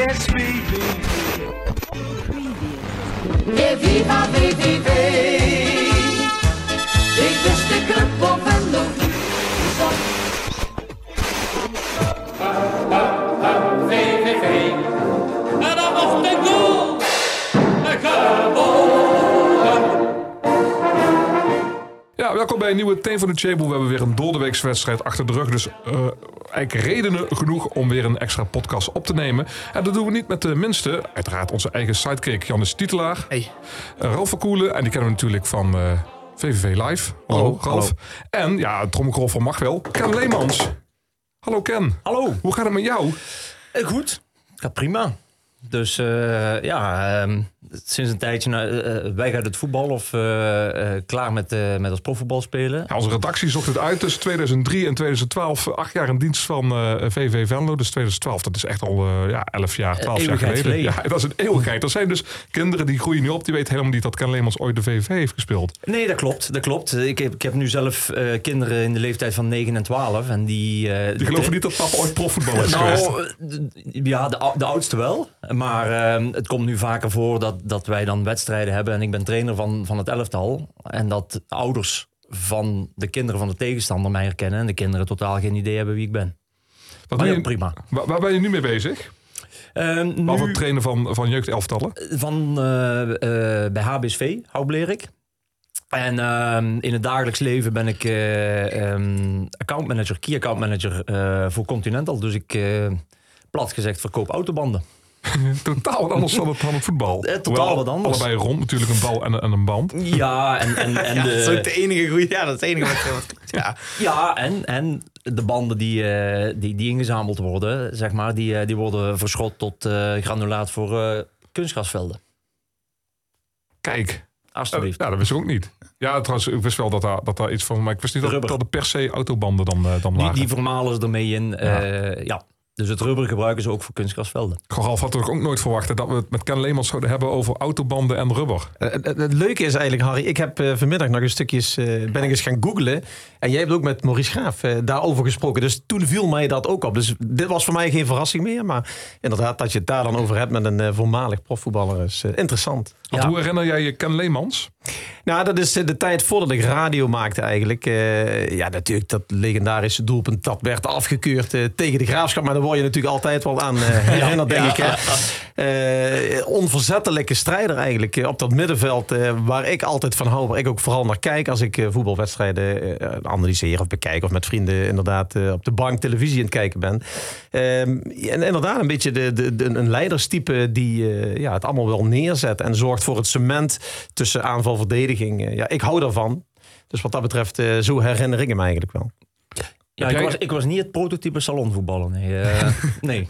It's VVV. Viva VVV. Ik wist de club Ja, welkom bij een nieuwe Teen van de Table. We hebben weer een doordeweekse wedstrijd achter de rug. Dus uh, eigenlijk redenen genoeg om weer een extra podcast op te nemen. En dat doen we niet met de minste. Uiteraard onze eigen sidekick Jannes Titelaar. Hey. Uh, Ralf van Koelen. En die kennen we natuurlijk van uh, VVV Live. Hallo, Hallo Ralf. hallo. En ja, het trommelgeroffel van mag wel. Ken Leemans. Hallo Ken. Hallo. Hoe gaat het met jou? Eh, goed. Gaat prima. Dus ja, uh, sinds een tijdje uh, wij gaan het voetbal of eh, klaar met, met als profvoetbal spelen. Ja, onze redactie zocht het uit tussen 2003 en 2012. Acht jaar in dienst van VV Venlo. Dus 2012, dat is echt al ja, 11 jaar, 12 jaar geleden. geleden. Ja, dat is een eeuwigheid. Er zijn dus kinderen die groeien nu op. Die weten helemaal niet dat Ken Leemans ooit de VV heeft gespeeld. Nee, dat klopt. Dat klopt. Ik heb, ik heb nu zelf kinderen in de leeftijd van 9 en 12. En die, die geloven de, niet dat papa ooit profvoetballer is nou, geweest? Ja, de, de oudste wel. Maar uh, het komt nu vaker voor dat, dat wij dan wedstrijden hebben. En ik ben trainer van, van het elftal. En dat ouders van de kinderen van de tegenstander mij herkennen. En de kinderen totaal geen idee hebben wie ik ben. Wat maar je, prima. Waar, waar, ben je nu mee bezig? Uh, nu, het trainen van, van jeugdelftallen? Van, uh, uh, bij HBSV, Houblerik. En uh, in het dagelijks leven ben ik um, accountmanager, key accountmanager voor Continental. Dus ik, plat gezegd, verkoop autobanden. Totaal wat anders dan het, dan het voetbal. Eh, totaal wat anders. Allebei rond, natuurlijk een bal en, en een band. Ja, en, en, en ja, de... dat is ook de enige goede. Ja, dat is het enige wat. ja, ja en, en de banden die, uh, die, die ingezameld worden, zeg maar, die, uh, die worden verschot tot uh, granulaat voor kunstgrasvelden. Kijk. Alsjeblieft. ja, dat wist ik ook niet. Ja, trouwens, ik wist wel dat daar, dat daar iets van... Maar ik wist niet dat, dat er per se autobanden dan, dan die, waren. die vermalen ze ermee in. Ja. ja. Dus het rubber gebruiken ze ook voor kunstgrasvelden. Ralf had toch ook nooit verwacht dat we het met Ken Leemans zouden hebben over autobanden en rubber. Uh, het, het, leuke is eigenlijk, Harry, ik heb uh, vanmiddag nog een stukjes, uh, ben ik eens gaan googlen. En jij hebt ook met Maurice Graaf daarover gesproken. Dus toen viel mij dat ook op. Dus dit was voor mij geen verrassing meer. Maar inderdaad, dat je het daar dan over hebt met een voormalig profvoetballer is interessant. Want ja. hoe herinner jij je Ken Leemans? Nou, dat is de tijd voordat ik radio maakte eigenlijk. Uh, ja, natuurlijk dat legendarische doelpunt. Dat werd afgekeurd uh, tegen de Graafschap. Maar daar word je natuurlijk altijd wel aan uh, herinnerd, denk ja. ik. onverzettelijke strijder eigenlijk op dat middenveld. waar ik altijd van hou. Waar ik ook vooral naar kijk als ik voetbalwedstrijden analyseer of bekijk. Of met vrienden inderdaad op de bank televisie aan het kijken ben. en inderdaad een beetje de, de, de, een leiderstype die ja, het allemaal wel neerzet. En zorgt voor het cement tussen aanval verdediging. Ja, ik hou daarvan. Dus wat dat betreft, uh, zo herinner ik hem eigenlijk wel. Ja, ik was, ik was niet het prototype salonvoetballer. Nee. Uh, nee.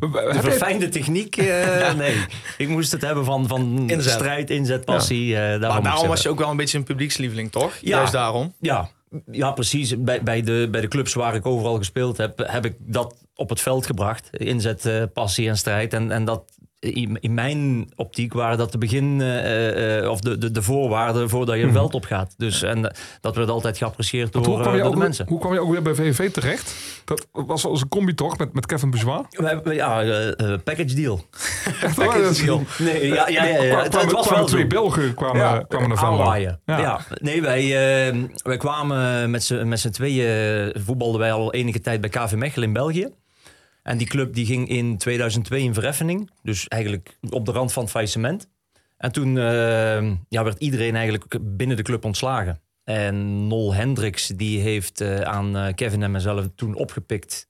De verfijnde techniek, uh, nee. Ik moest het hebben van, van inzet. strijd, inzet, passie. Ja. maar daarom was je ook wel een beetje een publiekslieveling, toch? Ja. Juist daarom. Ja, ja, precies. Bij, bij, de, bij de clubs waar ik overal gespeeld heb, heb ik dat op het veld gebracht. Inzet, uh, passie en strijd. En, en dat, in, in mijn optiek waren dat de begin uh, uh, of de, de, de voorwaarden voordat je een veld op gaat. Dus en uh, dat werd altijd geapprecieerd door, door ook, de mensen. Hoe kwam je ook weer bij VVV terecht? Dat was als een combi toch met, met Kevin Bourgeois? Ja, package deal. package deal. Nee, ja, ja, ja, het, het was wel twee. Belgen kwamen, ja, kwamen naar ja. nee, wij, wij kwamen met z'n tweeën voetbalden wij al enige tijd bij KV Mechelen in België. En die club die ging in 2002 in verheffening. Dus eigenlijk op de rand van het faillissement. En toen uh, ja, werd iedereen eigenlijk binnen de club ontslagen. En Nol Hendricks die heeft uh, aan uh, Kevin en mezelf toen opgepikt...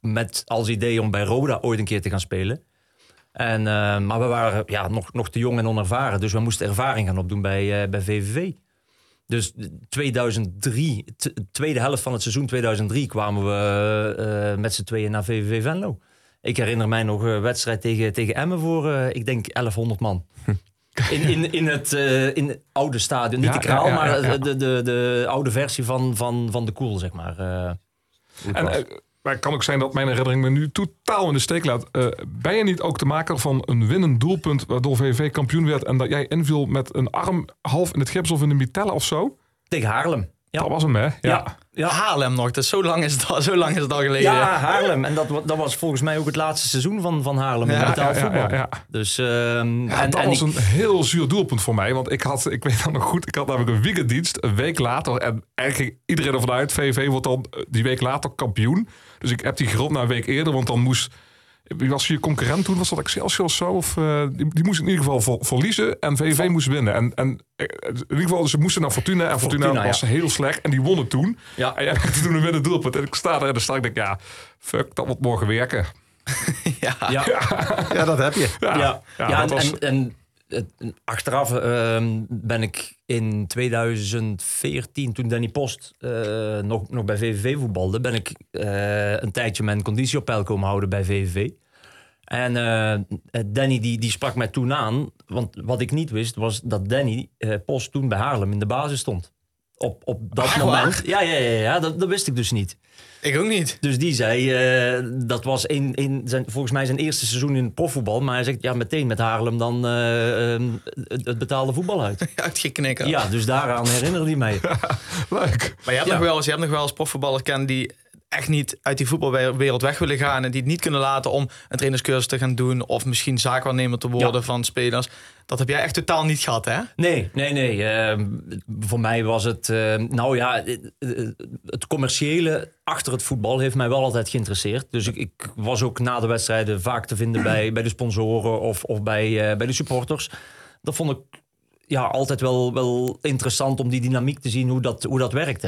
met als idee om bij Roda ooit een keer te gaan spelen. En, maar we waren ja, nog, nog te jong en onervaren. Dus we moesten ervaring gaan opdoen bij, bij VVV. Dus 2003, tweede helft van het seizoen 2003 kwamen we uh, met z'n tweeën naar VVV Venlo. Ik herinner mij nog een wedstrijd tegen, tegen Emmen voor, uh, ik denk, 1100 man. In, in, in, het, uh, in het oude stadion. Niet Ja, de kraal, ja, ja, maar de, de, de oude versie van, van, van de koel, zeg maar. En eh, maar het kan ook zijn dat mijn herinnering me nu totaal in de steek laat. Eh, ben je niet ook de maker van een winnend doelpunt waardoor VVV kampioen werd en dat jij inviel met een arm half in het gips of in de mitellen of zo? tegen Haarlem. Dat was hem, hè? Ja. Ja. Ja. Haarlem nog, dus zo lang is het al, zo lang is het al geleden. Ja, Haarlem. En dat, dat was volgens mij ook het laatste seizoen van, van Haarlem in Ja, betaald ja, ja, voetbal. ja, ja. Dus, ehm, Ja, en, dat en was ik- een heel zuur doelpunt voor mij. Want ik had, ik weet dat nog goed, ik had namelijk een weekenddienst een week later. En eigenlijk ging iedereen ervan uit, VV wordt dan eh, die week later kampioen. Dus ik heb die gerond naar een week eerder, want dan moest... Wie was je concurrent toen? Was dat Excelsior of zo? Of, eh, die, die moest in ieder geval ver- verliezen en VV moest winnen. En, en eh, in ieder geval, ze moesten naar Fortuna. En Fortuna, Fortuna, was heel slecht en die wonnen toen. Ja. En jij maakte toen een winnen doelpunt. En ik sta er en dan sta ik denk, ja, fuck, dat wordt morgen werken. ja, Ja, dat heb je. Ja, ja, ja, ja, en, was- en, achteraf ehm, ben ik in 2014, toen Danny Post eh, nog, nog bij VVV voetbalde, ben ik eh, een tijdje mijn conditie op peil komen houden bij VVV. En eh, Danny die, die sprak mij toen aan, want wat ik niet wist was dat Danny Post toen bij Haarlem in de basis stond. Op, op dat moment. waar? Ja, ja, ja, ja dat, dat wist ik dus niet. Ik ook niet. Dus die zei, eh, dat was een, een, zijn, volgens mij zijn eerste seizoen in profvoetbal. Maar hij zegt, ja, meteen met Haarlem dan eh, ehm, het, het betaalde voetbal uit. Uitgeknikken. Ja, dus daaraan herinnerde hij mij. leuk. Maar je hebt, Ja. nog wel eens, je hebt nog wel eens profvoetballers kennen die echt niet uit die voetbalwereld weg willen gaan. En die het niet kunnen laten om een trainerscursus te gaan doen. Of misschien zaakwaarnemer te worden Ja. van spelers. Dat heb jij echt totaal niet gehad, hè? Nee, nee, nee. ehm, voor mij was het, ehm, nou ja, eh, eh, het commerciële achter het voetbal heeft mij wel altijd geïnteresseerd. Dus ik, ik was ook na de wedstrijden vaak te vinden bij, bij de sponsoren of, of bij, eh, bij de supporters. Dat vond ik ja, altijd wel, wel interessant om die dynamiek te zien hoe dat, hoe dat werkt.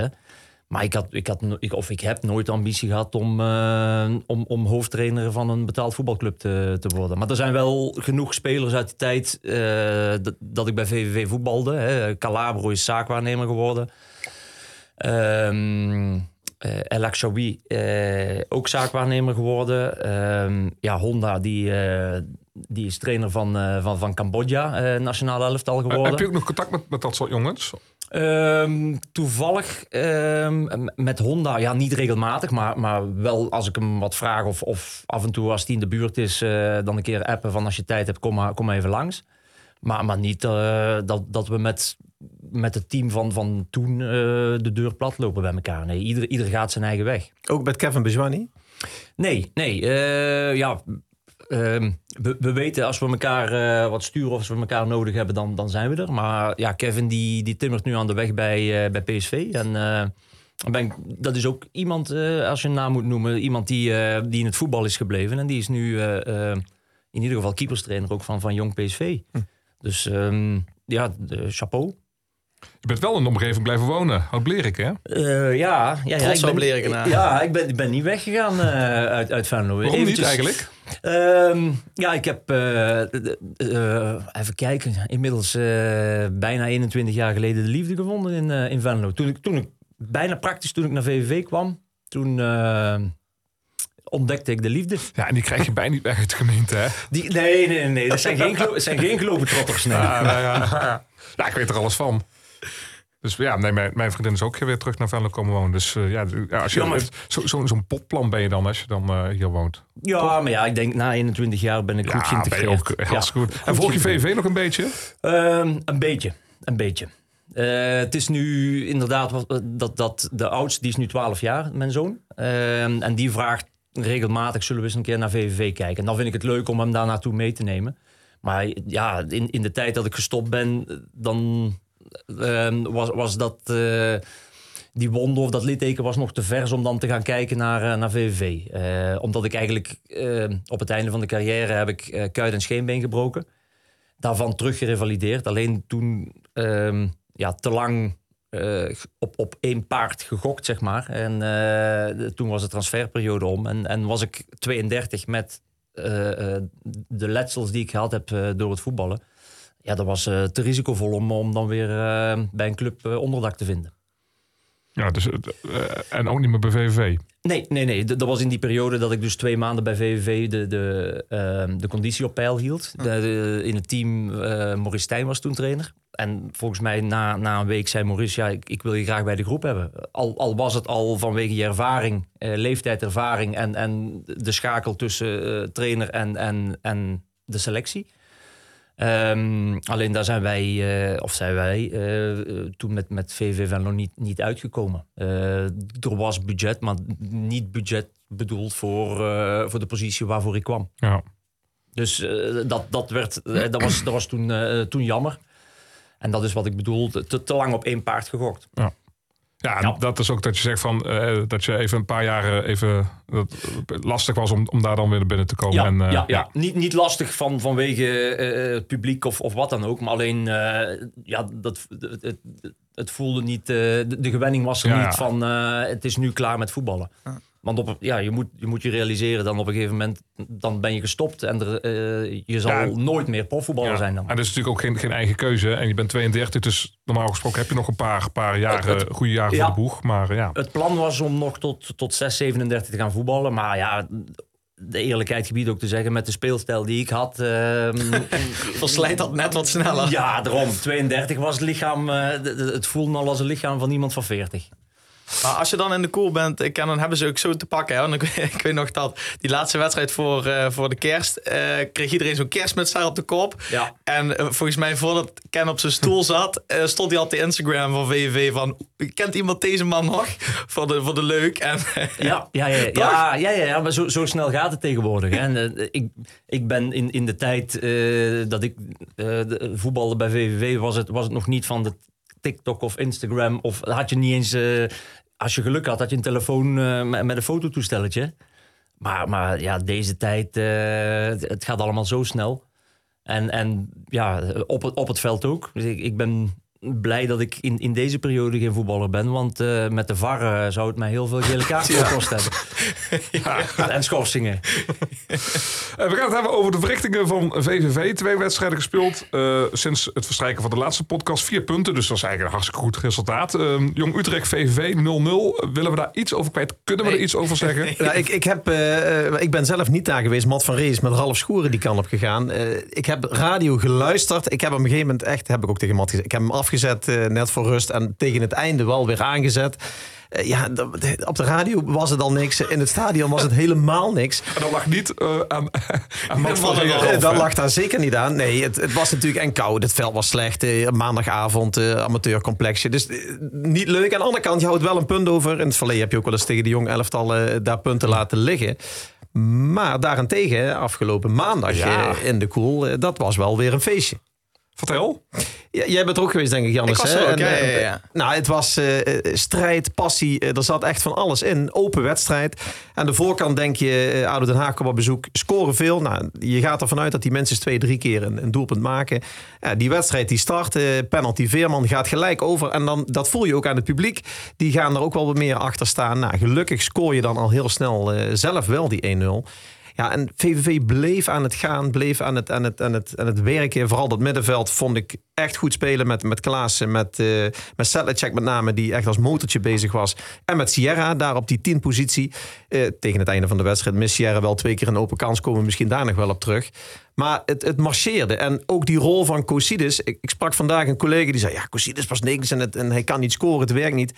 Maar ik, had, ik, had, ik, of ik heb nooit ambitie gehad om, eh, om, om hoofdtrainer van een betaald voetbalclub te, te worden. Maar er zijn wel genoeg spelers uit die tijd eh, dat, dat ik bij VVV voetbalde. Hè. Calabro is zaakwaarnemer geworden. Ehm eh, El Akshawi, ook zaakwaarnemer geworden. Ehm, ja, Honda, die, die is trainer van, van, van Cambodja, nationale elftal geworden. heb je ook nog contact met, met dat soort jongens? Ehm, toevallig ehm, m- met Honda, ja, niet regelmatig, maar, maar wel als ik hem wat vraag of, of af en toe als hij in de buurt is, eh, dan een keer appen van als je tijd hebt, kom maar, kom even langs. Maar, maar niet eh, dat, dat we met, met het team van, van toen eh, de deur plat lopen bij elkaar. Nee, ieder, ieder gaat zijn eigen weg. Ook met Kevin Bezwani. Nee, nee. ja, ehm, we, we weten als we elkaar eh, wat sturen of als we elkaar nodig hebben, dan, dan zijn we er. Maar ja, Kevin die, die timmert nu aan de weg bij, eh, bij PSV. En eh, ben ik, dat is ook iemand, als je een naam moet noemen, iemand die, die in het voetbal is gebleven. En die is nu in ieder geval keeperstrainer ook van, van Jong PSV. Dus ehm, ja, de chapeau. Je bent wel in de omgeving blijven wonen. Hout Blerik, hè? Eh, ja, ja, ja, Trots ik ben, Lerekenaar. Ja, ik ben, ik ben niet weggegaan eh, uit, uit Venlo. Waarom niet eigenlijk? Ehm, ja, ik heb, eh, eh, even kijken, inmiddels eh, bijna 21 jaar geleden de liefde gevonden in, eh, in Venlo. Toen ik, toen ik, bijna praktisch toen ik naar VVV kwam, toen eh, ontdekte ik de liefde. Ja, en die krijg je bijna niet weg uit de gemeente, hè? Die, nee, nee, nee, dat zijn geen, het zijn geen globetrotters. Nee. Ja, nou ja. ja, ik weet er alles van. Dus ja, nee, mijn, mijn vriendin is ook weer terug naar Venlo komen wonen. Dus eh, ja, als je, Ja, zo- zo- zo'n potplan ben je dan als je dan eh, hier woont. Ja, maar ja, ik denk na 21 jaar ben ik goed ja, je geïntegreerd. ook Ja, hartstikke goed. En volg je. VV nog een beetje? Ehm, een beetje, een beetje. Eh, het is nu inderdaad wat, dat, dat de oudste, die is nu 12 jaar, mijn zoon. Ehm, en die vraagt regelmatig, zullen we eens een keer naar VVV kijken. En dan vind ik het leuk om hem daar naartoe mee te nemen. Maar ja, in, in de tijd dat ik gestopt ben, dan was, was dat... eh, die wonde of dat litteken was nog te vers om dan te gaan kijken naar, eh, naar VVV. Eh, omdat ik eigenlijk op het einde van de carrière heb ik kuit en scheenbeen gebroken daarvan teruggerevalideerd. Alleen toen ehm, ja, te lang op, op één paard gegokt, zeg maar. En toen was de transferperiode om. En, en was ik 32 met de letsels die ik gehad heb door het voetballen. Ja, dat was eh, te risicovol om, om dan weer eh, bij een club eh, onderdak te vinden. Ja, dus, en ook niet meer bij VVV. Nee, nee, nee. Dat was in die periode dat ik dus twee maanden bij VVV de, de, ehm, de conditie op peil hield. De, de- in het team, eh Maurice Stijn was toen trainer. En volgens mij na, na een week zei Maurice, ja, ik, ik wil je graag bij de groep hebben. Al, al was het al vanwege je ervaring, eh, leeftijd, en, en de schakel tussen eh, trainer en, en, en de selectie. Ehm, alleen daar zijn wij, eh, of zijn wij, eh, toen met, met VV Venlo niet, niet uitgekomen. Eh, er was budget, maar niet budget bedoeld voor, voor de positie waarvoor ik kwam. Ja. Dus dat, dat, werd, dat, was, dat was toen, toen jammer. En dat is wat ik bedoel, te, te lang op één paard gegokt. Ja, Ja. dat is ook dat je zegt van eh, dat je even een paar jaar even dat lastig was om, om daar dan weer binnen te komen. Ja, en, eh, ja, ja. Niet, niet lastig van, vanwege eh, het publiek of, of wat dan ook. Maar alleen, eh, ja, dat, het, het, het voelde niet... eh, de, de gewenning was er Ja, niet ja. van... eh, het is nu klaar met voetballen. Want op, ja, je, moet, je moet je realiseren dan op een gegeven moment... dan ben je gestopt en er, eh, je zal Ja. nooit meer profvoetballer Ja. zijn dan. En dat is natuurlijk ook geen, geen eigen keuze. En je bent 32, dus normaal gesproken heb je nog een paar, paar jaren, goede jaren ja. voor de boeg. Maar ja, Het plan was om nog tot, tot 6, 37 te gaan voetballen. Maar ja, de eerlijkheid gebied ook te zeggen... met de speelstijl die ik had... ehm, Verslijt dat net wat sneller. Ja, daarom. 32 was het lichaam. eh, het voelde al als een lichaam van iemand van 40. Maar als je dan in de koel bent, ik ken, dan hebben ze ook zo te pakken. Hè? Ik, ik weet nog dat die laatste wedstrijd voor, eh, voor de kerst, eh, kreeg iedereen zo'n kerstmuts daar op de kop. Ja. En eh, volgens mij voordat Ken op zijn stoel zat, stond hij op de Instagram van VVV van, kent iemand deze man nog? Voor de, voor de leuk. En, Ja, ja, ja, ja, ja, ja, maar zo, zo snel gaat het tegenwoordig. Hè. En, ik, ik ben in, in de tijd dat ik de- voetbalde bij VVV, was het, was het nog niet van de TikTok of Instagram. Of had je niet eens, als je geluk had, had je een telefoon eh, met, een fototoestelletje. Maar, maar ja, deze tijd, eh, het gaat allemaal zo snel. En, en ja, op het, op het veld ook. Dus ik, ik ben blij dat ik in, in deze periode geen voetballer ben. Want eh, met de VAR eh, zou het mij heel veel gele kaarten gekost hebben. En schorsingen. Eh, we gaan het hebben over de verrichtingen van VVV. Twee wedstrijden gespeeld eh, sinds het verstrijken van de laatste podcast. Vier punten, dus dat is eigenlijk een hartstikke goed resultaat. Ehm, Jong Utrecht, VVV 0-0. Willen we daar iets over kwijt? Kunnen we er iets over zeggen? Nou, ik, ik, heb, ik ben zelf niet daar geweest. Matt van Rees met Ralf Schoeren die kant op gegaan. Eh, ik heb radio geluisterd. Ik heb op een gegeven moment echt, heb ik ook tegen Matt gezegd. Ik heb hem afgezet eh, net voor rust en tegen het einde wel weer aangezet. Eh, ja, op de radio was het al niks. In het stadion was het helemaal niks. En dat lag niet eh, aan, van dat lag daar zeker niet aan. Nee, het, het was natuurlijk en koud. Het veld was slecht. eh, maandagavond, eh, amateurcomplexje. Dus niet leuk. Aan de andere kant, je houdt wel een punt over. In het verleden heb je ook wel eens tegen de jong elftal eh, daar punten laten liggen. Maar daarentegen, afgelopen maandag Ja. in de koel, dat was wel weer een feestje. Vertel. Ja, jij bent er ook geweest, denk ik, Jannes. Ik was er ook, En, ja, eh, ja, ja. Nou, het was eh, eh, strijd, passie. eh, er zat echt van alles in. Open wedstrijd. Aan de voorkant denk je, eh ADO Den Haag komt op bezoek. Scoren veel. Nou, je gaat ervan uit dat die mensen twee, drie keer een, een doelpunt maken. Die wedstrijd die start. eh, penalty Veerman gaat gelijk over. En dan, dat voel je ook aan het publiek. Die gaan er ook wel wat meer achter staan. Nou, gelukkig scoor je dan al heel snel eh, zelf wel die 1-0. Ja, en VVV bleef aan het gaan, bleef aan het, aan het, aan het, aan het werken. Vooral dat middenveld vond ik echt goed spelen met, met Klaassen, met, eh met met name, die echt als motortje bezig was. En met Sierra, daar op die 10 positie. Eh, tegen het einde van de wedstrijd mist Sierra wel twee keer een open kans, komen we misschien daar nog wel op terug. Maar het, het marcheerde. En ook die rol van Cosidis. Ik, ik sprak vandaag een collega die zei, ja, Cosidis pas niks en, het, en hij kan niet scoren, het werkt niet.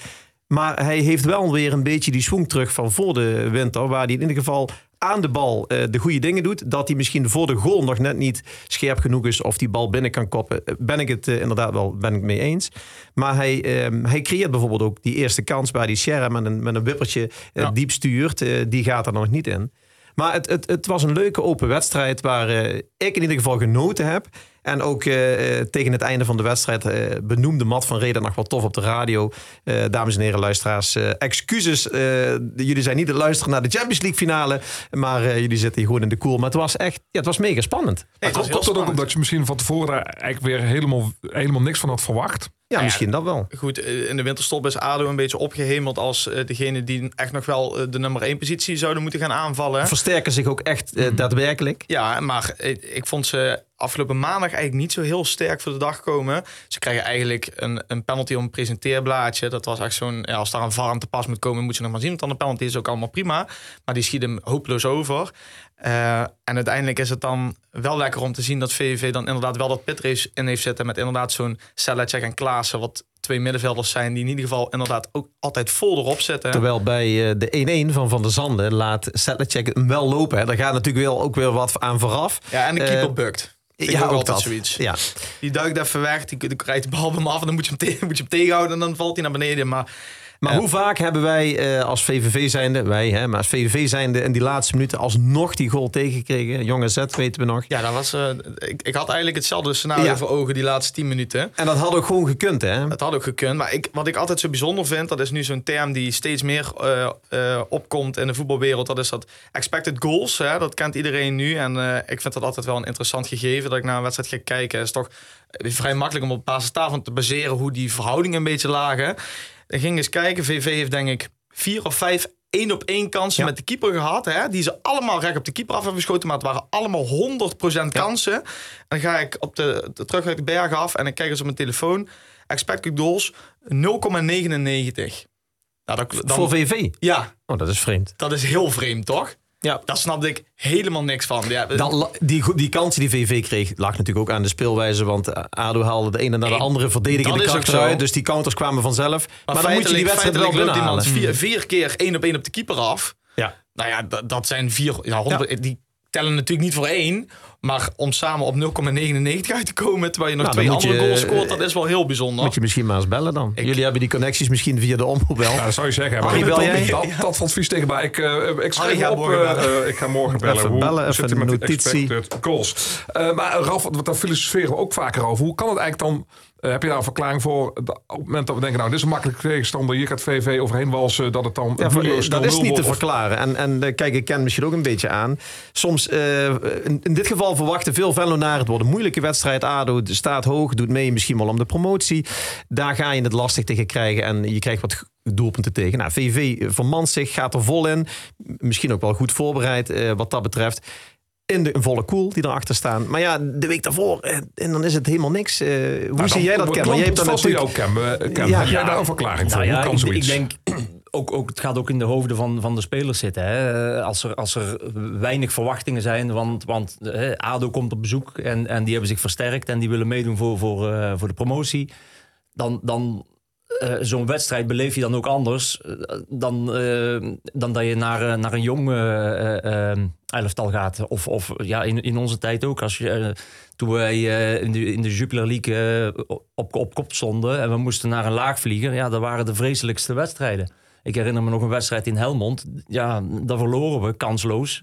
Maar hij heeft wel weer een beetje die swing terug van voor de winter. Waar hij in ieder geval aan de bal eh, de goede dingen doet. Dat hij misschien voor de goal nog net niet scherp genoeg is. Of die bal binnen kan koppen. Eh, Ben ik het eh, inderdaad wel ben ik mee eens. Maar hij, ehm, hij creëert bijvoorbeeld ook die eerste kans. Waar die Sierra met een, met een wippertje Ja. diep stuurt. Die gaat er nog niet in. Maar het, het, het was een leuke open wedstrijd. Waar ik in ieder geval genoten heb. En ook eh, eh, tegen het einde van de wedstrijd eh, benoemde Matt van Reden nog wel tof op de radio. Eh, dames en heren luisteraars, eh, excuses. eh, jullie zijn niet te luisteren naar de Champions League finale. Maar eh, jullie zitten hier gewoon in de koel. Maar het was echt, ja, het was mega spannend. Het was Komt dat ook omdat je misschien van tevoren eigenlijk weer helemaal, helemaal niks van had verwacht? Ja, misschien dat wel. Goed, eh, in de winterstop is ADO een beetje opgehemeld als eh, degene die echt nog wel eh, de nummer 1 positie zouden moeten gaan aanvallen. Versterken zich ook echt eh, daadwerkelijk. Ja, maar ik vond ze afgelopen maandag eigenlijk niet zo heel sterk voor de dag komen. Ze krijgen eigenlijk een, een penalty op een presenteerblaadje. Dat was echt zo'n, ja, als daar een VAR aan te pas moet komen, moet je nog maar zien. Want dan de penalty is ook allemaal prima. Maar die schiet hem hopeloos over. Eh, en uiteindelijk is het dan wel lekker om te zien dat VVV dan inderdaad wel dat pitrace in heeft zitten. Met inderdaad zo'n Selacek en Klaassen, wat twee middenvelders zijn die in ieder geval inderdaad ook altijd vol erop zitten. Terwijl bij eh, de 1-1 van Van der Zanden laat Sedlacek hem wel lopen. Hè. Daar gaat natuurlijk wel ook weer wat aan vooraf. Ja, en de keeper Eh, bukt. Vind ik ook altijd zoiets. Ja. Die duikt even weg, die, die krijgt de bal bij hem af en dan moet je hem, moet je hem tegenhouden en dan valt hij naar beneden. Maar Maar hoe vaak hebben wij eh, als VVV zijnde, wij hè, maar als VVV zijnde in die laatste minuten alsnog die goal tegengekregen? Jonge Z weten we nog. ja, dat was, eh, ik, ik had eigenlijk hetzelfde scenario Ja. voor ogen die laatste 10 minuten. En dat had ook gewoon gekund, hè? Het had ook gekund. Maar ik, wat ik altijd zo bijzonder vind, dat is nu zo'n term die steeds meer eh, opkomt in de voetbalwereld. Dat is dat expected goals. Hè? Dat kent iedereen nu. En ik vind dat altijd wel een interessant gegeven. Dat ik naar een wedstrijd ga kijken. Is toch vrij makkelijk om op basis daarvan te baseren hoe die verhoudingen een beetje lagen. Ik ging eens kijken. VV heeft denk ik vier of vijf één op één kansen Ja. met de keeper gehad. Hè? Die ze allemaal recht op de keeper af hebben geschoten. Maar het waren allemaal 100% kansen. En dan ga ik op de, de terug uit de berg af en ik kijk eens op mijn telefoon. Expected goals 0,99. Nou, dat, dan, Voor VV. ja, Oh, dat is vreemd. dat is heel vreemd, toch? Ja. Daar snapte ik helemaal niks van. Ja, die, die kansen die VV kreeg, lag natuurlijk ook aan de speelwijze. Want eh, ADO haalde de ene naar de andere verdedigende kracht eruit. Dus die counters kwamen vanzelf. Maar, dan moet je die wedstrijd wel binnenhalen. iemand vier, vier keer één op één op de keeper af. Ja. Nou ja, dat, dat zijn vier... Ja, honderd, Die tellen natuurlijk niet voor één. Maar om samen op 0,99 uit te komen... terwijl je nog Nou, twee andere je- goals scoort... dat is wel heel bijzonder. Moet je misschien maar eens bellen dan. Ik- Jullie hebben die connecties misschien via de omroep wel. Ja, dat zou je zeggen. Maar Harry, bel jij? dat, dat valt vies tegen. Maar ik, eh ik schrijf Harry op. morgen eh, bellen. eh, ik ga morgen bellen. Even hoe bellen, even een notitie. goals? Eh, maar Ralf, wat- daar filosoferen we ook vaker over. Hoe kan het eigenlijk dan... eh, heb je daar een verklaring voor? Op het moment dat we denken, nou, dit is een makkelijke tegenstander. Hier gaat VV overheen walsen. Dat het dan Ja, voor- dat is 0-0 niet te verklaren. En, en eh, kijk, ik ken misschien ook een beetje aan. Soms, eh, in, in dit geval verwachten veel Venlonaren... het wordt een moeilijke wedstrijd. ADO staat hoog, doet mee misschien wel om de promotie. Daar ga je het lastig tegen krijgen. En je krijgt wat doelpunten tegen. Nou, VV vermant zich, gaat er vol in. Misschien ook wel goed voorbereid wat dat betreft. In de een volle koel die erachter staan. Maar ja, de week daarvoor, eh, en dan is het helemaal niks. Eh, hoe Nou, zie jij dat, dan- Ken? Want jij hebt door natuurlijk... jou, Ken. eh, Ken. Ja. Heb jij Ja. daar een verklaring voor? Nou ja, Hoe kan ik, zoiets? ik denk, ook, ook, het gaat ook in de hoofden van, van de spelers zitten. Hè. Als, er, als er weinig verwachtingen zijn, want, want hè, ADO komt op bezoek en, en die hebben zich versterkt en die willen meedoen voor, voor, eh, voor de promotie. Dan, dan eh, zo'n wedstrijd beleef je dan ook anders eh, dan, eh, dan dat je naar, naar een jong elftal gaat. Of, of ja, in, in onze tijd ook. Als je, toen wij in, de, in de Jupiler League op, op kop stonden en we moesten naar een laag vliegen, ja, dat waren de vreselijkste wedstrijden. Ik herinner me nog een wedstrijd in Helmond. Ja, daar verloren we kansloos,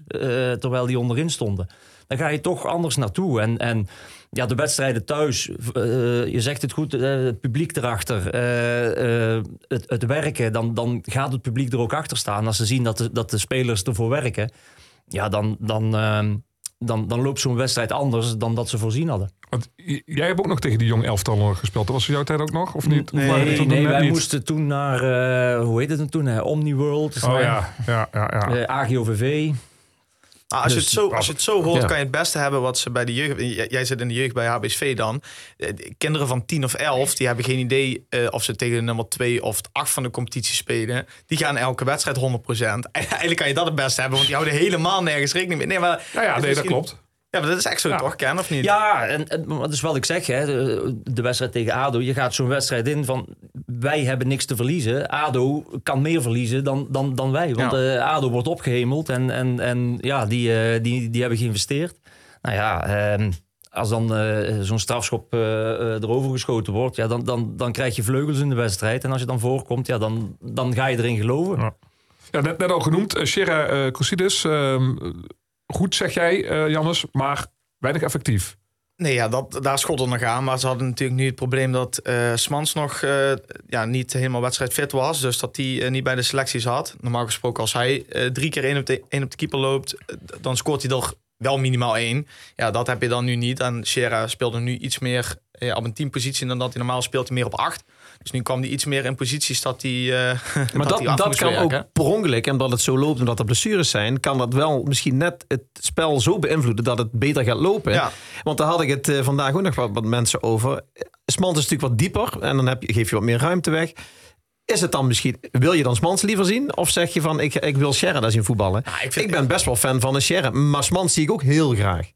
terwijl die onderin stonden. Dan ga je toch anders naartoe. En, en ja, de wedstrijden thuis, eh, je zegt het goed, eh, het publiek erachter, eh, het, het werken, dan, dan gaat het publiek er ook achter staan. Als ze zien dat de, dat de spelers ervoor werken, ja, dan, dan, ehm, dan, dan loopt zo'n wedstrijd anders dan dat ze voorzien hadden. Want jij hebt ook nog tegen die jong elftal gespeeld. Dat was jouw tijd ook nog, of niet? Of Nee, nee net wij niet? moesten toen naar, hoe heet het toen? hè? Omniworld, Oh ja, ja, ja. ja. AGOVV. Als, Dus- je het zo, als je het zo hoort, Ja. kan je het beste hebben wat ze bij de jeugd. Jij, jij zit in de jeugd bij HBSV dan. Eh, de Kinderen van 10 of 11, die hebben geen idee eh, of ze tegen de nummer 2 of 8 van de competitie spelen. Die gaan elke wedstrijd 100%. En eigenlijk kan je dat het beste hebben, want die houden helemaal nergens rekening mee. Nee, maar, Ja, ja, nee, dat klopt. Ja, maar dat is echt zo Ja. toch, Ken, of niet? Ja, en, en dat is wat ik zeg. Hè. De, de wedstrijd tegen ADO. Je gaat zo'n wedstrijd in van... Wij hebben niks te verliezen. ADO kan meer verliezen dan, dan, dan wij. Want Ja. eh, ADO wordt opgehemeld. En, en, en ja, die, eh, die, die hebben geïnvesteerd. Nou ja, ehm, als dan eh, zo'n strafschop eh, eh, erover geschoten wordt... Ja, dan, dan, dan krijg je vleugels in de wedstrijd. En als je dan voorkomt, ja, dan, dan ga je erin geloven. Ja. Ja, net, net al genoemd. Uh, Shera eh ehm, goed zeg jij, eh, Jannes, maar weinig effectief. Nee, ja, dat, daar schot nog aan. Maar ze hadden natuurlijk nu het probleem dat eh, Smans nog eh, ja, niet helemaal wedstrijdfit was. Dus dat hij niet bij de selectie zat. Normaal gesproken, als hij drie keer één op, de, op de keeper loopt, dan scoort hij er wel minimaal één. Ja, dat heb je dan nu niet. En Shera speelde nu iets meer op een teampositie dan dat hij normaal speelt. Meer op acht. Dus nu kwam hij iets meer in posities dat hij. eh, Maar dat, dat kan werken. ook per ongeluk, en omdat het zo loopt, omdat er blessures zijn, kan dat wel misschien net het spel zo beïnvloeden dat het beter gaat lopen. Ja. Want daar had ik het eh, vandaag ook nog wat, wat mensen over. Smans is natuurlijk wat dieper en dan heb je, geef je wat meer ruimte weg. Is het dan misschien, wil je dan Smans liever zien? Of zeg je van, ik, ik wil daar zien voetballen? Ja, ik ben best wel fan van een maar Smans zie ik ook heel graag.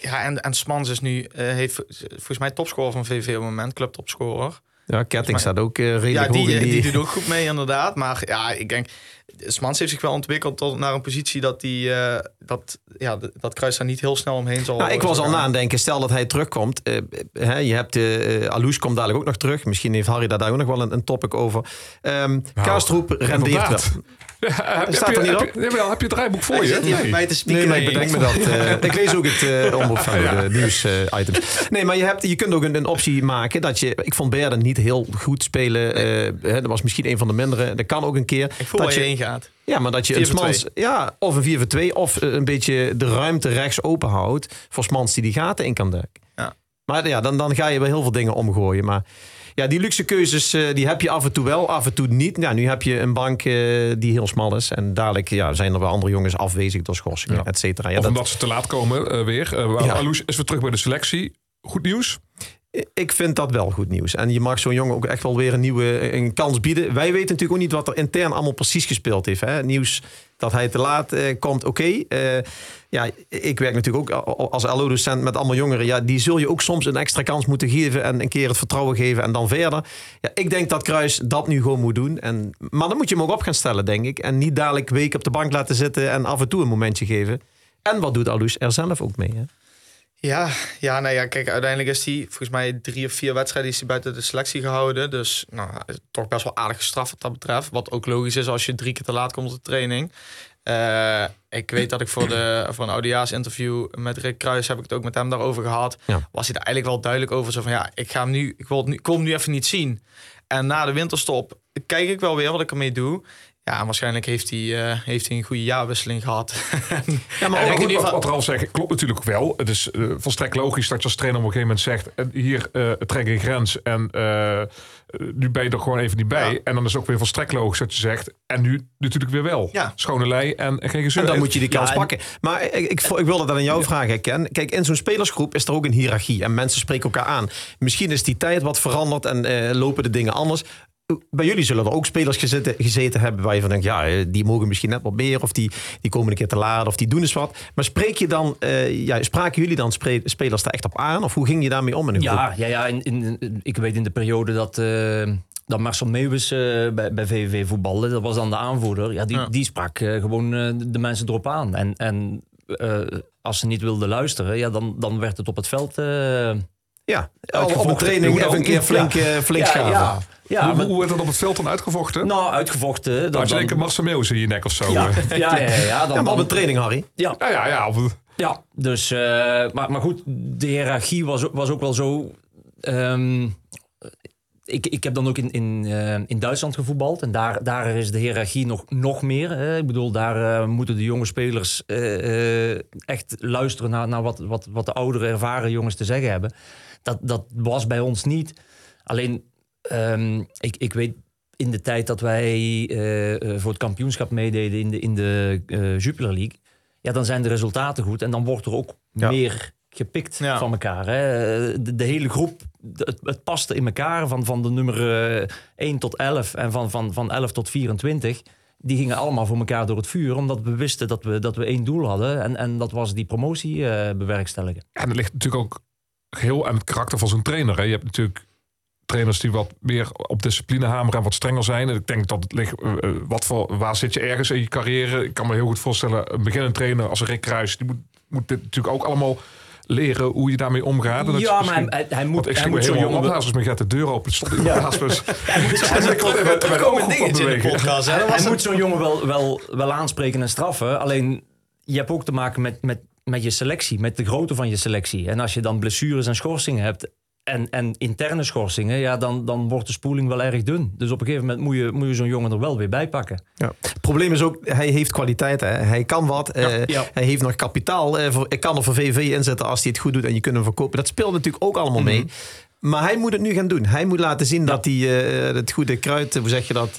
Ja, en, en Smans is nu, eh, heeft volgens mij topscorer van VV op het moment, clubtopscorer. Ja, Ketting staat ook eh, redelijk Ja, hoog die, in die, die... die doet ook goed mee, inderdaad. Maar ja, ik denk, Smans heeft zich wel ontwikkeld tot naar een positie dat die, eh, dat, ja, dat Kruis daar niet heel snel omheen zal. Nou, ik zal was al na aan het denken, stel dat hij terugkomt. eh, hè, je hebt uh, Alous komt dadelijk ook nog terug. Misschien heeft Harry daar, daar ook nog wel een, een topic over. Ehm Kaastroep rendeert wel. Ja, heb, Staat je, er niet heb op? je- jawel, heb je het draaiboek voor je? Nee. te maar ik bedenk me dat. eh, ik lees ook het uh, omroep van de nieuws-items. nee, maar je, hebt, je kunt ook een, een optie maken dat je... Ik vond Berden niet heel goed spelen. eh, hè, dat was misschien een van de mindere. Dat kan ook een keer. Ik voel dat je heen gaat. Ja, maar dat je 4 een Smans... Ja, of een 4 voor 2. Of eh, een beetje de ruimte rechts open houdt. Voor Smans die die gaten in kan duiken. Ja. Maar ja, dan, dan ga je wel heel veel dingen omgooien. Maar ja, die luxe keuzes eh, die heb je af en toe wel, af en toe niet. Ja, nu heb je een bank eh, die heel smal is. En dadelijk ja, zijn er wel andere jongens afwezig door schorsingen, Ja. et cetera. Ja, Of dat, omdat ze te laat komen weer. Uh, Ja. Is weer terug bij de selectie. Goed nieuws. Ik vind dat wel goed nieuws. En je mag zo'n jongen ook echt wel weer een nieuwe een kans bieden. Wij weten natuurlijk ook niet wat er intern allemaal precies gespeeld heeft. Hè? Nieuws dat hij te laat eh, komt, oké. Eh, ja, ik werk natuurlijk ook als LO-docent met allemaal jongeren. Ja, die zul je ook soms een extra kans moeten geven en een keer het vertrouwen geven en dan verder. Ja, ik denk dat Kruis dat nu gewoon moet doen. En, maar dan moet je hem ook op gaan stellen, denk ik. En niet dadelijk weken op de bank laten zitten en af en toe een momentje geven. En wat doet Alous er zelf ook mee? Hè? Ja, ja, nou ja, kijk, uiteindelijk is hij volgens mij drie of vier wedstrijden is hij buiten de selectie gehouden. Dus nou, toch best wel aardig gestraft wat dat betreft. Wat ook logisch is als je drie keer te laat komt op de training. Eh, ik weet dat ik voor, de, voor een oudejaarsinterview met Rick Kruis heb ik het ook met hem daarover gehad. Ja. Was hij er eigenlijk wel duidelijk over. Zo van ja, ik ga hem nu, ik wil het nu, ik wil hem nu even niet zien. En na de winterstop kijk ik wel weer wat ik ermee doe. Ja, waarschijnlijk heeft hij, uh, heeft hij een goede jaarwisseling gehad. Ja, maar ook, goed, in ieder wat, geval- wat Ralf zegt, klopt natuurlijk wel. Het is eh, volstrekt logisch dat je als trainer op een gegeven moment zegt... eh, hier eh trek een grens en nu ben je er gewoon even niet bij. Ja. En dan is het ook weer volstrekt logisch dat je zegt... en nu natuurlijk weer wel. Ja. Schone lei en, en geen gezeur. En dan moet je die kans Ja, pakken. Maar ik, ik, ik wilde dat aan jou vragen, Ken. Kijk, in zo'n spelersgroep is er ook een hiërarchie. En mensen spreken elkaar aan. Misschien is die tijd wat veranderd en eh, lopen de dingen anders. Bij jullie zullen er ook spelers gezeten, gezeten hebben waar je van denkt, ja, eh, die mogen misschien net wat meer, of die, die komen een keer te laat, of die doen eens wat. Maar spreek je dan, eh, ja, spraken jullie dan spelers daar echt op aan? Of hoe ging je daarmee om in een groep? Ja, ja, ja in, in, in- ik weet in de periode dat, eh, dat Marcel Meeuwis eh, bij, bij VVV voetbalde, dat was dan de aanvoerder. Ja, die, Ja. die sprak gewoon eh, de mensen erop aan. En, en eh, als ze niet wilden luisteren, ja, dan, dan werd het op het veld. eh, Ja, op een training even een keer flink, flink ja, schaven. ja, ja, hoe, maar- hoe werd dat op het veld dan uitgevochten? nou, uitgevochten. Dan, als je dan- een in je nek of zo. ja, eh. ja, ja, ja, ja, dan, Ja, maar op dan- een training, Harry. ja, Ja, ja, ja. Of, Ja, dus, eh, maar, maar goed, de hiërarchie was, ook- was ook wel zo. ehm, ik, ik heb dan ook in, in, eh, in Duitsland gevoetbald. En daar, daar is de hiërarchie nog, nog meer. Hè. Ik bedoel, daar eh, moeten de jonge spelers echt luisteren naar, naar wat, wat, wat de oudere, ervaren jongens te zeggen hebben. Dat, dat was bij ons niet. Alleen, ehm, ik, ik weet in de tijd dat wij eh, eh, voor het kampioenschap meededen in de, in de eh, Jupiler League. Ja, dan zijn de resultaten goed en dan wordt er ook Ja. meer gepikt Ja. van elkaar. Hè. De, de hele groep, het, het paste in elkaar van, van de nummer eh, 1 tot 11 en van, van, van 11 tot 24. Die gingen allemaal voor elkaar door het vuur, omdat we wisten dat we, dat we één doel hadden. En, en dat was die promotie bewerkstelligen. En dat ligt natuurlijk ook heel aan het karakter van zo'n trainer. Hè. Je hebt natuurlijk trainers die wat meer op discipline hameren en wat strenger zijn. En ik denk dat het ligt, eh, eh, wat voor, waar zit je ergens in je carrière? Ik kan me heel goed voorstellen, een beginnend trainer als Rick Kruis, die moet, moet dit natuurlijk ook allemaal leren hoe je daarmee omgaat. En dat Ja, maar hij, moet, ik moet zo'n helemaal jongen... op. Als me gaat de deur open, stond. Hij moet, Er dingetjes in de podcast. Dat hij moet zo'n jongen wel, wel, wel aanspreken en straffen. Alleen, je hebt ook te maken met, met, met je selectie, met de grootte van je selectie. En als je dan blessures en schorsingen hebt... En, en interne schorsingen, ja, dan, dan wordt de spoeling wel erg dun. Dus op een gegeven moment moet je, moet je zo'n jongen er wel weer bij pakken. Ja. Het probleem is ook, hij heeft kwaliteit. Hè? Hij kan wat. eh, ja. Hij heeft nog kapitaal. eh, voor, ik kan er voor VV inzetten als hij het goed doet en je kunt hem verkopen. Dat speelt natuurlijk ook allemaal mee. Maar hij moet het nu gaan doen. Hij moet laten zien dat hij eh, het goede kruid, eh, hoe zeg je dat?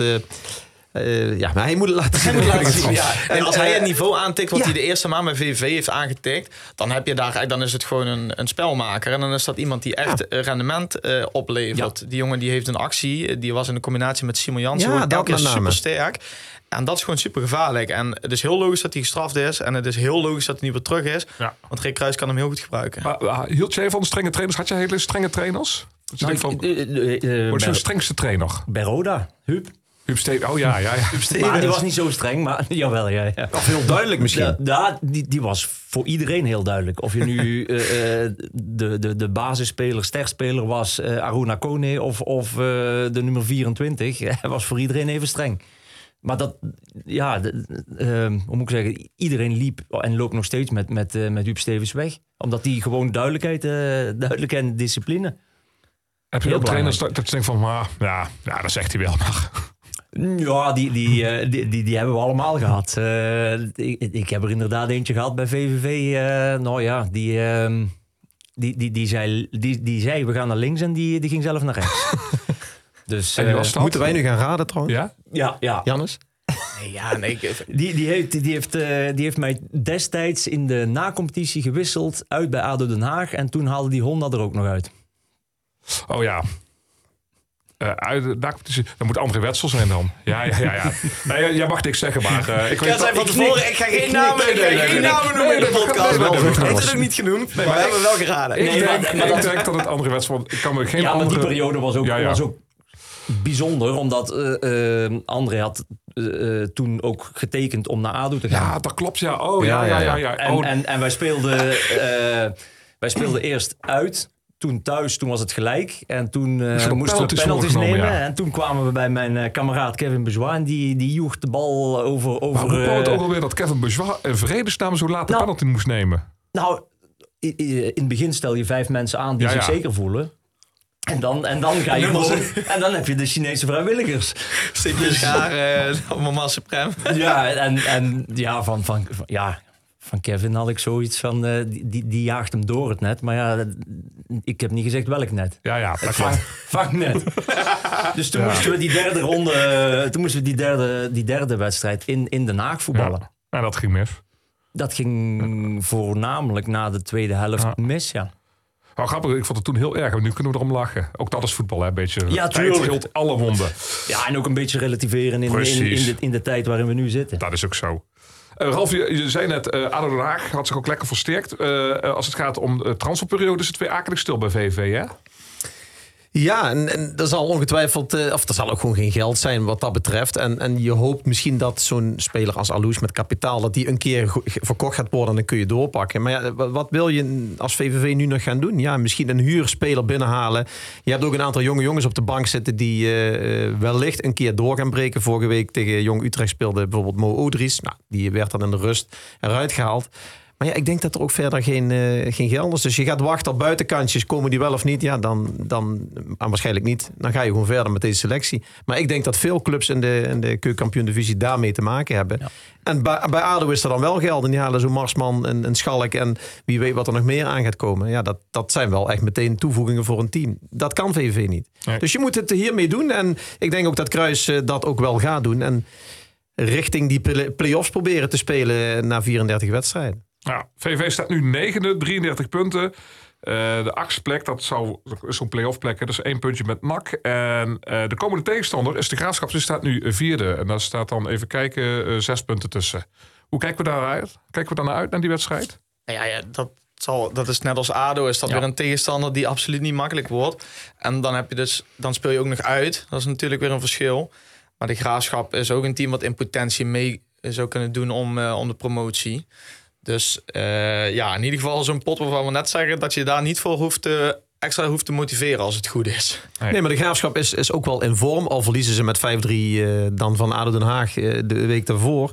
Eh, eh, ja, maar hij moet het laten zien. laten zien, ja. En als hij eh, het niveau aantikt wat ja. hij de eerste maand bij VV heeft aangetikt, dan heb je daar, dan is het gewoon een, een spelmaker. En dan is dat iemand die echt eh, rendement eh, oplevert. Die jongen die heeft een actie, eh, die was in de combinatie met Simon Jansen, Ja, dat elke keer met name. super sterk. En dat is gewoon super gevaarlijk. En het is heel logisch dat hij gestraft is. En het is heel logisch dat hij nu weer terug is. Ja. Want Rick Kruis kan hem heel goed gebruiken. Maar hield jij van strenge trainers? Had jij hele strenge trainers? Je Nou, van, ik- eh, eh, eh, je de strengste trainer? bij Roda, Huub. Steen, oh ja, ja, ja. Maar die was niet zo streng, maar jawel, ja. ja. Of heel duidelijk misschien. Ja, ja, die, die was voor iedereen heel duidelijk. Of je nu eh, eh, de, de, de basisspeler, sterspeler was, eh, Aruna Kone of, of de nummer 24, hij was voor iedereen even streng. Maar dat, ja, de- hoe moet ik zeggen, iedereen liep en loopt nog steeds met, met, met Huub Stevens weg. Omdat die gewoon duidelijkheid, duidelijkheid en discipline. Heb je ook trainers dat, je denkt van, ja, ja, dat zegt hij wel, maar... Ja, die, die, eh, die, die, die hebben we allemaal gehad. Eh, ik, ik heb er inderdaad eentje gehad bij VVV. eh, nou ja, die, ehm, die, die, die, zei, die, die zei we gaan naar links en die, die ging zelf naar rechts. dus En die eh, was dat? Moeten wij nu gaan raden trouwens? Ja? ja, ja. Jannes? Nee, ja, nee. ik- Die, die, heeft, die, heeft, die heeft mij destijds in de nacompetitie gewisseld uit bij ADO Den Haag. En toen haalde die Honda er ook nog uit. Oh ja. Eh uit competitie. Dan moet André Wetsel zijn dan. Ja, ja, ja. ja. Nee, jij- mag niks zeggen, maar... eh, ik Ja, weet zei van tevoren, ik ga geen namen, ik ga geen namen noemen in de nee, podcast. nee, nee, nee, nee, nee. Het is ook niet genoemd, maar we hebben wel geraden. Ik, Nee, denk, maar- maar ik dat- denk dat het André Wetsel... Ik kan me geen Ja, maar andere... die periode was ook, Ja, ja. was ook bijzonder. Omdat eh, eh, André had eh, eh, toen ook getekend om naar ADO te gaan. Ja, dat klopt, ja. Oh, ja, Ja, ja, ja. En, Oh, en, en wij, speelden, eh, wij speelden eerst uit. Toen thuis, toen was het gelijk. En toen eh, er ook moesten we penalties nemen. ja. En toen kwamen we bij mijn eh, kameraad Kevin. En die, die joeg de bal over... maar over hoe kwam het eh, ook alweer dat Kevin Bourgeois in vredesnaam zo laat de Nou, penalty moest nemen? nou, in het begin stel je vijf mensen aan die Ja, zich ja. zeker voelen. En dan, en dan ga je gewoon, En dan heb je de Chinese vrijwilligers. Stikjes haar, eh mama supreme. Ja, en, en ja, van, van, van- ja, van Kevin had ik zoiets van, eh, die, die, jaagt hem door het net. Maar ja, ik heb niet gezegd welk net. Ja, ja, dat Vang, vangnet. Dus toen moesten we die derde ronde, eh, toen moesten we die derde, die derde wedstrijd in, in Den Haag voetballen. Ja. En dat ging mis. Dat ging voornamelijk na de tweede helft Ja. mis, ja. Nou, grappig, ik vond het toen heel erg. Maar nu kunnen we erom lachen. Ook dat is voetbal, hè. Een beetje Ja, heelt alle wonden. Ja, en ook een beetje relativeren in, in, in, de, in de tijd waarin we nu zitten. Dat is ook zo. Eh Ralf, je, zei net, Haag had zich ook lekker versterkt. Eh, als het gaat om de transferperiode is het weer akelig stil bij VV, hè? Ja, en, en er zal ongetwijfeld, eh, of er zal ook gewoon geen geld zijn wat dat betreft. En, en je hoopt misschien dat zo'n speler als Alous met kapitaal, dat die een keer verkocht gaat worden en dan kun je doorpakken. Maar ja, wa- wat wil je als VVV nu nog gaan doen? Ja, misschien een huurspeler binnenhalen. Je hebt ook een aantal jonge jongens op de bank zitten die eh, eh, wellicht een keer door gaan breken. Vorige week tegen Jong Utrecht speelde bijvoorbeeld Mo Odries. Nou, die werd dan in de rust eruit gehaald. Maar ja, ik denk dat er ook verder geen, eh, geen geld is. Dus je gaat wachten op buitenkantjes. Komen die wel of niet? Ja, dan, dan ah, waarschijnlijk niet. Dan ga je gewoon verder met deze selectie. Maar ik denk dat veel clubs in de, in de keukenkampioen-divisie daarmee te maken hebben. En bij, bij ADO is er dan wel geld. En die halen zo'n Marsman en, en Schalk. En wie weet wat er nog meer aan gaat komen. Ja, dat, dat zijn wel echt meteen toevoegingen voor een team. Dat kan VVV niet. Nee. Dus je moet het hiermee doen. En ik denk ook dat Kruis eh, dat ook wel gaat doen. En richting die play- play-offs proberen te spelen na 34 wedstrijden. Ja, VV staat nu negende, 33 punten. Eh, de achtste plek, dat zou zo'n play-off plek. hè. Dat is één puntje met NAC. En eh, de komende tegenstander is de Graafschap. Die staat nu vierde. En daar staat dan, even kijken, eh, zes punten tussen. Hoe kijken we daaruit? Kijken we naar uit, naar die wedstrijd? Nou ja, ja dat, zal, dat is net als ADO. Is dat Ja. weer een tegenstander die absoluut niet makkelijk wordt. En dan, heb je dus, dan speel je ook nog uit. Dat is natuurlijk weer een verschil. Maar de Graafschap is ook een team wat in potentie mee zou kunnen doen om, om de promotie. Dus eh, ja, in ieder geval zo'n pot waarvan we net zeggen... dat je daar niet voor hoeft te, extra hoeft te motiveren als het goed is. Nee. Nee, maar de graafschap is, is ook wel in vorm. Al verliezen ze met 5-3 eh, dan van ADO Den Haag eh, de week daarvoor.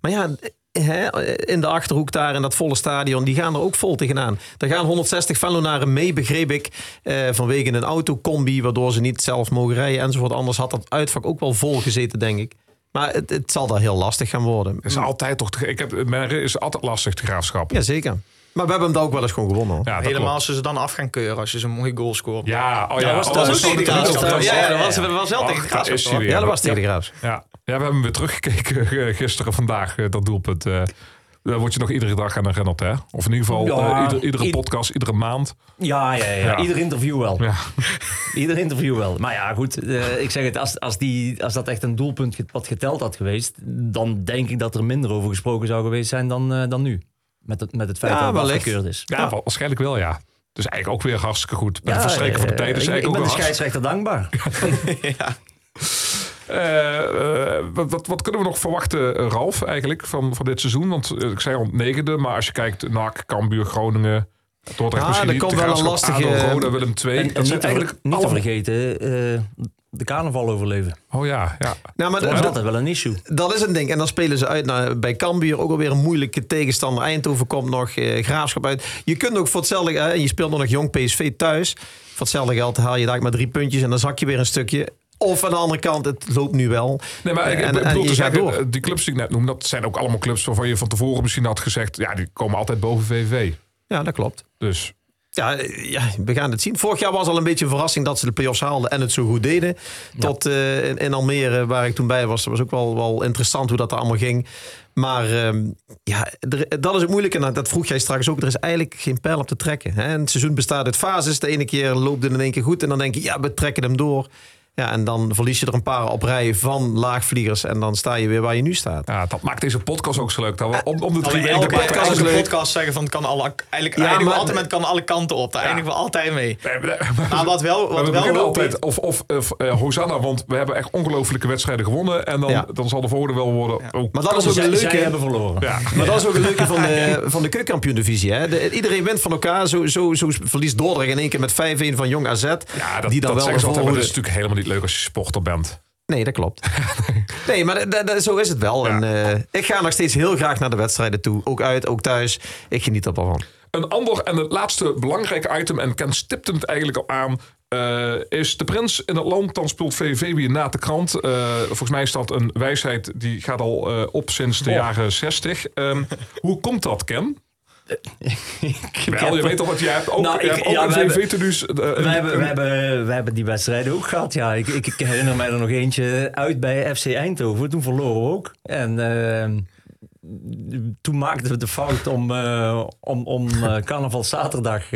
Maar ja, hè, in de achterhoek daar in dat volle stadion, die gaan er ook vol tegenaan. Er gaan 160 Venlonaren mee, begreep ik, eh, vanwege een autocombi, waardoor ze niet zelf mogen rijden enzovoort. Anders had dat uitvak ook wel vol gezeten, denk ik. Maar het, het zal daar heel lastig gaan worden. Het is altijd toch... te- Ik heb, is altijd lastig, de Graafschap. Jazeker. Maar we hebben hem daar ook wel eens gewoon gewonnen. hoor. Ja, Helemaal als ze ze dan af gaan keuren als je zo'n mooie goal scoort. Ja, oh ja. was- oh, dat was ook tegen de Graafschap. Ja, dat was, dat was wel tegen de Graafschap. Ja, dat was tegen de graafschap. Ja. ja, we hebben hem weer teruggekeken eh, gisteren, vandaag, eh, dat doelpunt. Daar word je nog iedere dag aan herinnerd, hè? Of in ieder geval Ja, eh, ieder- iedere ied- podcast, iedere maand. Ja, ja, ja, Ja. ieder interview wel. Ja. Ieder interview wel. Maar ja, goed. eh, ik zeg het, als, als, die, als dat echt een doelpunt wat geteld had geweest, dan denk ik dat er minder over gesproken zou geweest zijn dan, eh, dan nu. Met het, met het feit Ja, dat het afgekeurd is. Ja, waarschijnlijk wel, ja. Dus eigenlijk ook weer hartstikke goed. Bij Ja, verstrekken van de tijd is ik, ik eigenlijk ben ook de hartstikke- scheidsrechter dankbaar. Eh, wat, wat, wat kunnen we nog verwachten, eh, Ralf, eigenlijk, van, van dit seizoen? Want eh, ik zei al negende, maar als je kijkt... NAC, Cambuur, Groningen... Dordrecht Ja, misschien er niet, komt wel een lastige- ADO, Roda, Willem II. En, en dat niet, eigenlijk niet te vergeten, eh, de carnaval overleven. Oh ja, ja. Nou, maar Dat is dat, altijd wel een issue. dat is een ding. En dan spelen ze uit naar, bij Cambuur. Ook alweer een moeilijke tegenstander. Eindhoven komt nog, eh, Graafschap uit. Je kunt ook voor hetzelfde... eh, en je speelt nog nog jong PSV thuis. Voor hetzelfde geld haal je daar maar drie puntjes... en dan zak je weer een stukje. Of aan de andere kant, het loopt nu wel. Nee, maar ik, En- ik en bedoel je te gaat zeggen, door. eh, die clubs die ik net noem, dat zijn ook allemaal clubs waarvan je van tevoren misschien had gezegd, ja, die komen altijd boven VV. Ja, dat klopt. Dus Ja, eh, ja, we gaan het zien. Vorig jaar was al een beetje een verrassing dat ze de play-offs haalden en het zo goed deden. Tot eh, in, in Almere, waar ik toen bij was, dat was ook wel, wel interessant hoe dat er allemaal ging. Maar ehm, ja, er- dat is het moeilijke. En dat vroeg jij straks ook. Er is eigenlijk geen pijl op te trekken. Hè? Het seizoen bestaat uit fases. De ene keer loopt het in één keer goed. En dan denk je, ja, we trekken hem door. Ja, en dan verlies je er een paar op rij van laagvliegers. En dan sta je weer waar je nu staat. ja, dat maakt deze podcast ook zo leuk. Dat we om, om de drie weken... elke podcast elke leuk. podcast zeggen van het kan alle, eigenlijk Ja, eindigen we altijd met kan alle kanten op. Daar eindigen we altijd mee. Nee, maar- Maar wat wel, wat we wel altijd of, of, of eh, Hosanna, want we hebben echt ongelofelijke wedstrijden gewonnen. En dan, Ja. dan zal de volgende wel worden. Oh, Maar dat is ook een leuke... hebben verloren. ja. Maar dat is ook een leuke van de, van de keukenkampioen-divisie. Hè? De- iedereen wint van elkaar. Zo, zo, zo verliest Dordrecht in één keer met 5-1 van Jong AZ. Ja, dat, die dan dat wel zeggen ze altijd, maar dat is natuurlijk helemaal niet leuk als je sporter bent. Nee, dat klopt. Nee, maar zo is het wel. Ja. En, eh, ik ga nog steeds heel graag naar de wedstrijden toe. Ook uit, ook thuis. Ik geniet er wel van. Een ander en het laatste belangrijke item, en Ken stipte het eigenlijk al aan, eh, is de prins in het land. Dan speelt VVV weer na de krant. Eh, volgens mij is dat een wijsheid die gaat al eh, op sinds de jaren 60. Ehm, hoe komt dat, Ken? Wel, je weet toch wat jij hebt ook, Nou, je ik- hebt ook ja, een wij hebben- eh, een- hebben, een- wij, hebben, wij hebben die wedstrijden ook gehad. Ja, ik, ik, ik herinner mij er nog eentje uit bij FC Eindhoven. Toen verloren we ook. En eh, toen maakten we de fout om, eh, om, om carnaval zaterdag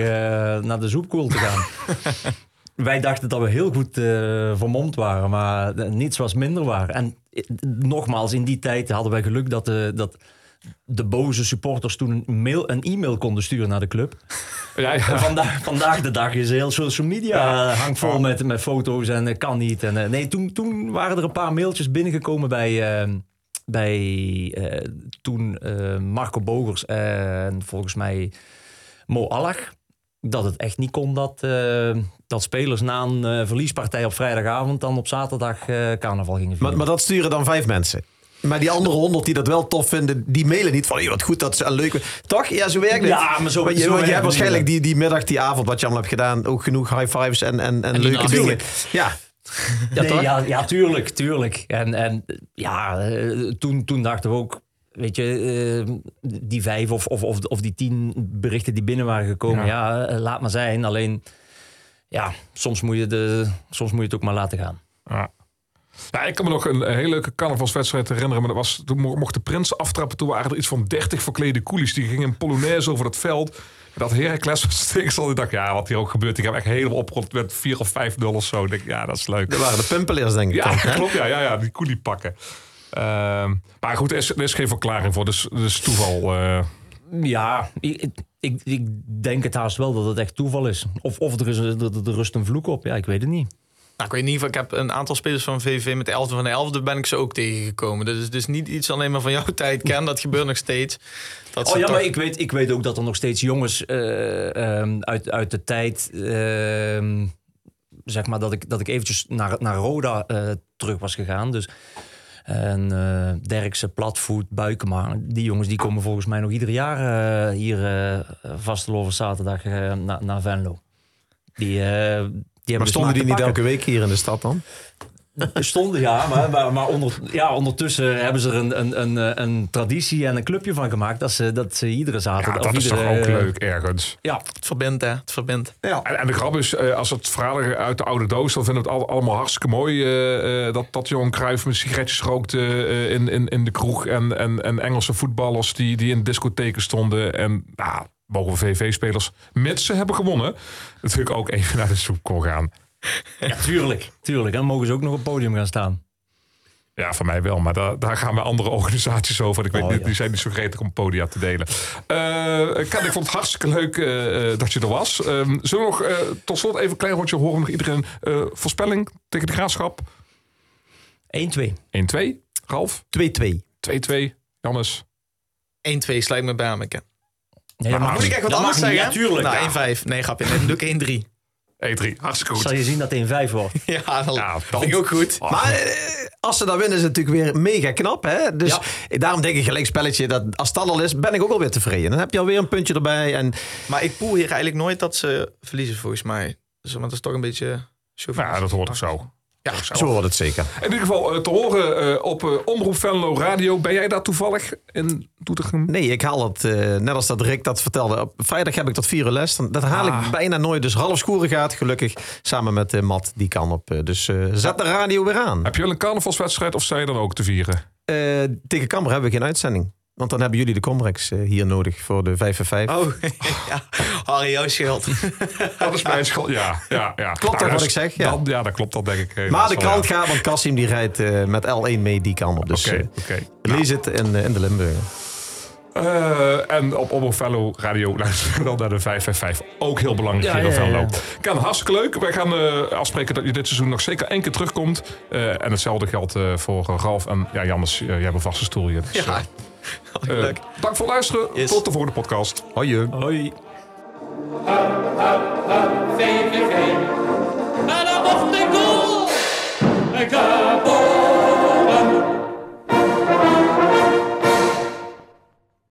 naar de zoepkoel te gaan. Wij dachten dat we heel goed vermomd waren, maar niets was minder waar. En nogmaals, in die tijd hadden wij geluk dat de, dat de boze supporters toen een, mail, een e-mail konden sturen naar de club. ja, ja. Vandaag, vandaag de dag is heel social media hangt vol met, met foto's en eh, kan niet. En, eh, nee, toen, toen waren er een paar mailtjes binnengekomen bij, eh, bij eh, toen eh, Marco Bogers en volgens mij Mo Allach. Dat het echt niet kon dat, eh, dat spelers na een verliespartij op vrijdagavond dan op zaterdag eh, carnaval gingen vieren. Maar, maar dat sturen dan vijf mensen. Maar die andere honderd die dat wel tof vinden, die mailen niet van "Hey, wat goed dat ze een leuke. Toch? Ja, zo werkt het. Ja, maar zo- want je, zo want je hebt waarschijnlijk die, die middag, die avond, wat je allemaal hebt gedaan, ook genoeg high fives en, en, en, leuke dingen. Ja. Ja, nee, toch? ja, ja, tuurlijk, tuurlijk. En, en ja, eh, toen, toen dachten we ook, weet je, eh, die vijf of, of, of, of die tien berichten die binnen waren gekomen, ja, eh, laat maar zijn. Alleen, ja, soms moet, je de, soms moet je het ook maar laten gaan. Ja. Ja, ik kan me nog een hele leuke carnavalswedstrijd herinneren. Maar dat was, toen mo- mocht de prins aftrappen. Toen waren er iets van 30 verklede koelies. Die gingen een polonaise over dat veld. Dat Heracles was tegenstander. Ik dacht, ja, wat hier ook gebeurt. Ik heb echt helemaal opgerond met 4 of 5 nul of zo. Ik denk, ja, dat is leuk. Dat waren de pumpeleers, denk ik. Ja, dan, klopt. Ja, ja, ja die koelie pakken. Ehm, maar goed, er is, er is geen verklaring voor. Dus, dus toeval. eh. Ja, ik, ik, ik denk het haast wel dat het echt toeval is. Of, of er, is, er, er rust een vloek op, ja, ik weet het niet. Nou, ik weet niet, ik heb een aantal spelers van VVV met de 11 van de 11 ben ik ze ook tegengekomen. Dus het is niet iets alleen maar van jouw tijd, Ken. Dat gebeurt nog steeds. Dat Oh ja, toch- maar ik weet, ik weet ook dat er nog steeds jongens eh, ehm, uit, uit de tijd... ehm, zeg maar dat ik, dat ik eventjes naar, naar Roda eh, terug was gegaan. Dus, en Derksen, Platvoet, Buikema. Die jongens die komen volgens mij nog ieder jaar hier eh vastelover zaterdag naar, naar Venlo. Die, Maar stonden de die niet elke week hier in de stad dan? Stonden, ja. Maar, maar, maar onder, ja, ondertussen hebben ze er een, een, een, eh, een traditie en een clubje van gemaakt. Dat ze, dat ze iedere zaterdag... ja, of dat is toch ook leuk ergens. Ja, Het verbindt, hè. Het verbindt. Ja. En, en de grap is, eh, als het verhalen uit de oude doos, dan vinden we het al- allemaal hartstikke mooi. eh, eh, dat, dat Johan Cruijff met sigaretjes rookte eh, in, in, in de kroeg. En, en, en Engelse voetballers die, die in discotheken stonden. En nou, mogen we VV-spelers, mits ze hebben gewonnen, natuurlijk ook even naar de soepkool gaan. Ja, tuurlijk. tuurlijk. En dan mogen ze ook nog op het podium gaan staan. Ja, van mij wel. Maar daar, daar gaan we andere organisaties over. Ik weet Oh, niet, ja. die zijn niet zo gretig om podia te delen. Eh Ken, ik vond het hartstikke leuk eh, eh, dat je er was. Ehm, zullen we nog eh, tot slot even een klein rondje horen? Nog iedereen eh, voorspelling tegen de graafschap? 1-2. 1-2. Ralf? 2-2. 2-2. Jannes? 1-2 sluit me bij Anneke. Nee, dat mag Moet ik echt wat Dat anders zeggen? Ja. Nou, ja. 1-5. Nee, grapje. Nee, dan doe ik 1-3. 1-3. Hartstikke goed. Zal je zien dat het 1-5 wordt. Ja, dat Ja, vind ik ook goed. Maar eh, als ze dan winnen is het natuurlijk weer mega knap. Hè? Dus daarom denk ik gelijk spelletje. Dat als dat al is, ben ik ook alweer tevreden. Dan heb je alweer een puntje erbij. En Maar ik poel hier eigenlijk nooit dat ze verliezen, volgens mij. Dus want dat is toch een beetje... Ja, dat hoort ook zo. Ja, zo wordt het zeker. In ieder geval eh, te horen eh, op eh, Omroep Venlo Radio. Ben jij daar toevallig in Doetinchem? Nee, ik haal het, net als dat Rick dat vertelde. Op vrijdag heb ik tot vier uur les. Dat haal Ah. ik bijna nooit. Dus half scoren gaat, gelukkig. Samen met Matt, die kan op. dus zet de radio weer aan. Heb je wel een carnavalswedstrijd of zijn je dan ook te vieren? Eh, tegen Kammer hebben we geen uitzending. Want dan hebben jullie de Comrex eh, hier nodig voor de 5 en 5. Oh, ja. Harry, jouw schuld. Dat is mijn schuld. Ja, ja, ja. Klopt dat wat ik zeg? Ja. Dan, ja, dat klopt dat denk ik. helaas maar de wel, krant ja. gaat, want Kassim die rijdt eh, met L1 mee die kan op. Dus Oké, eh, oké. lees het in, eh, in de Limburger. Eh, en op Omroep Radio luisteren we dan naar de 555. Ook heel belangrijk Ja, hier in ja. Kan hartstikke leuk. Wij gaan eh, afspreken dat je dit seizoen nog zeker één keer terugkomt. Eh, en hetzelfde geldt eh, voor eh, Ralf. En ja, Jannes, eh, jij hebt een vaste stoel hier. Dus, Ja, eh, Dank voor het luisteren. Tot de volgende podcast. Hoi. Hoi. VVV. En dan.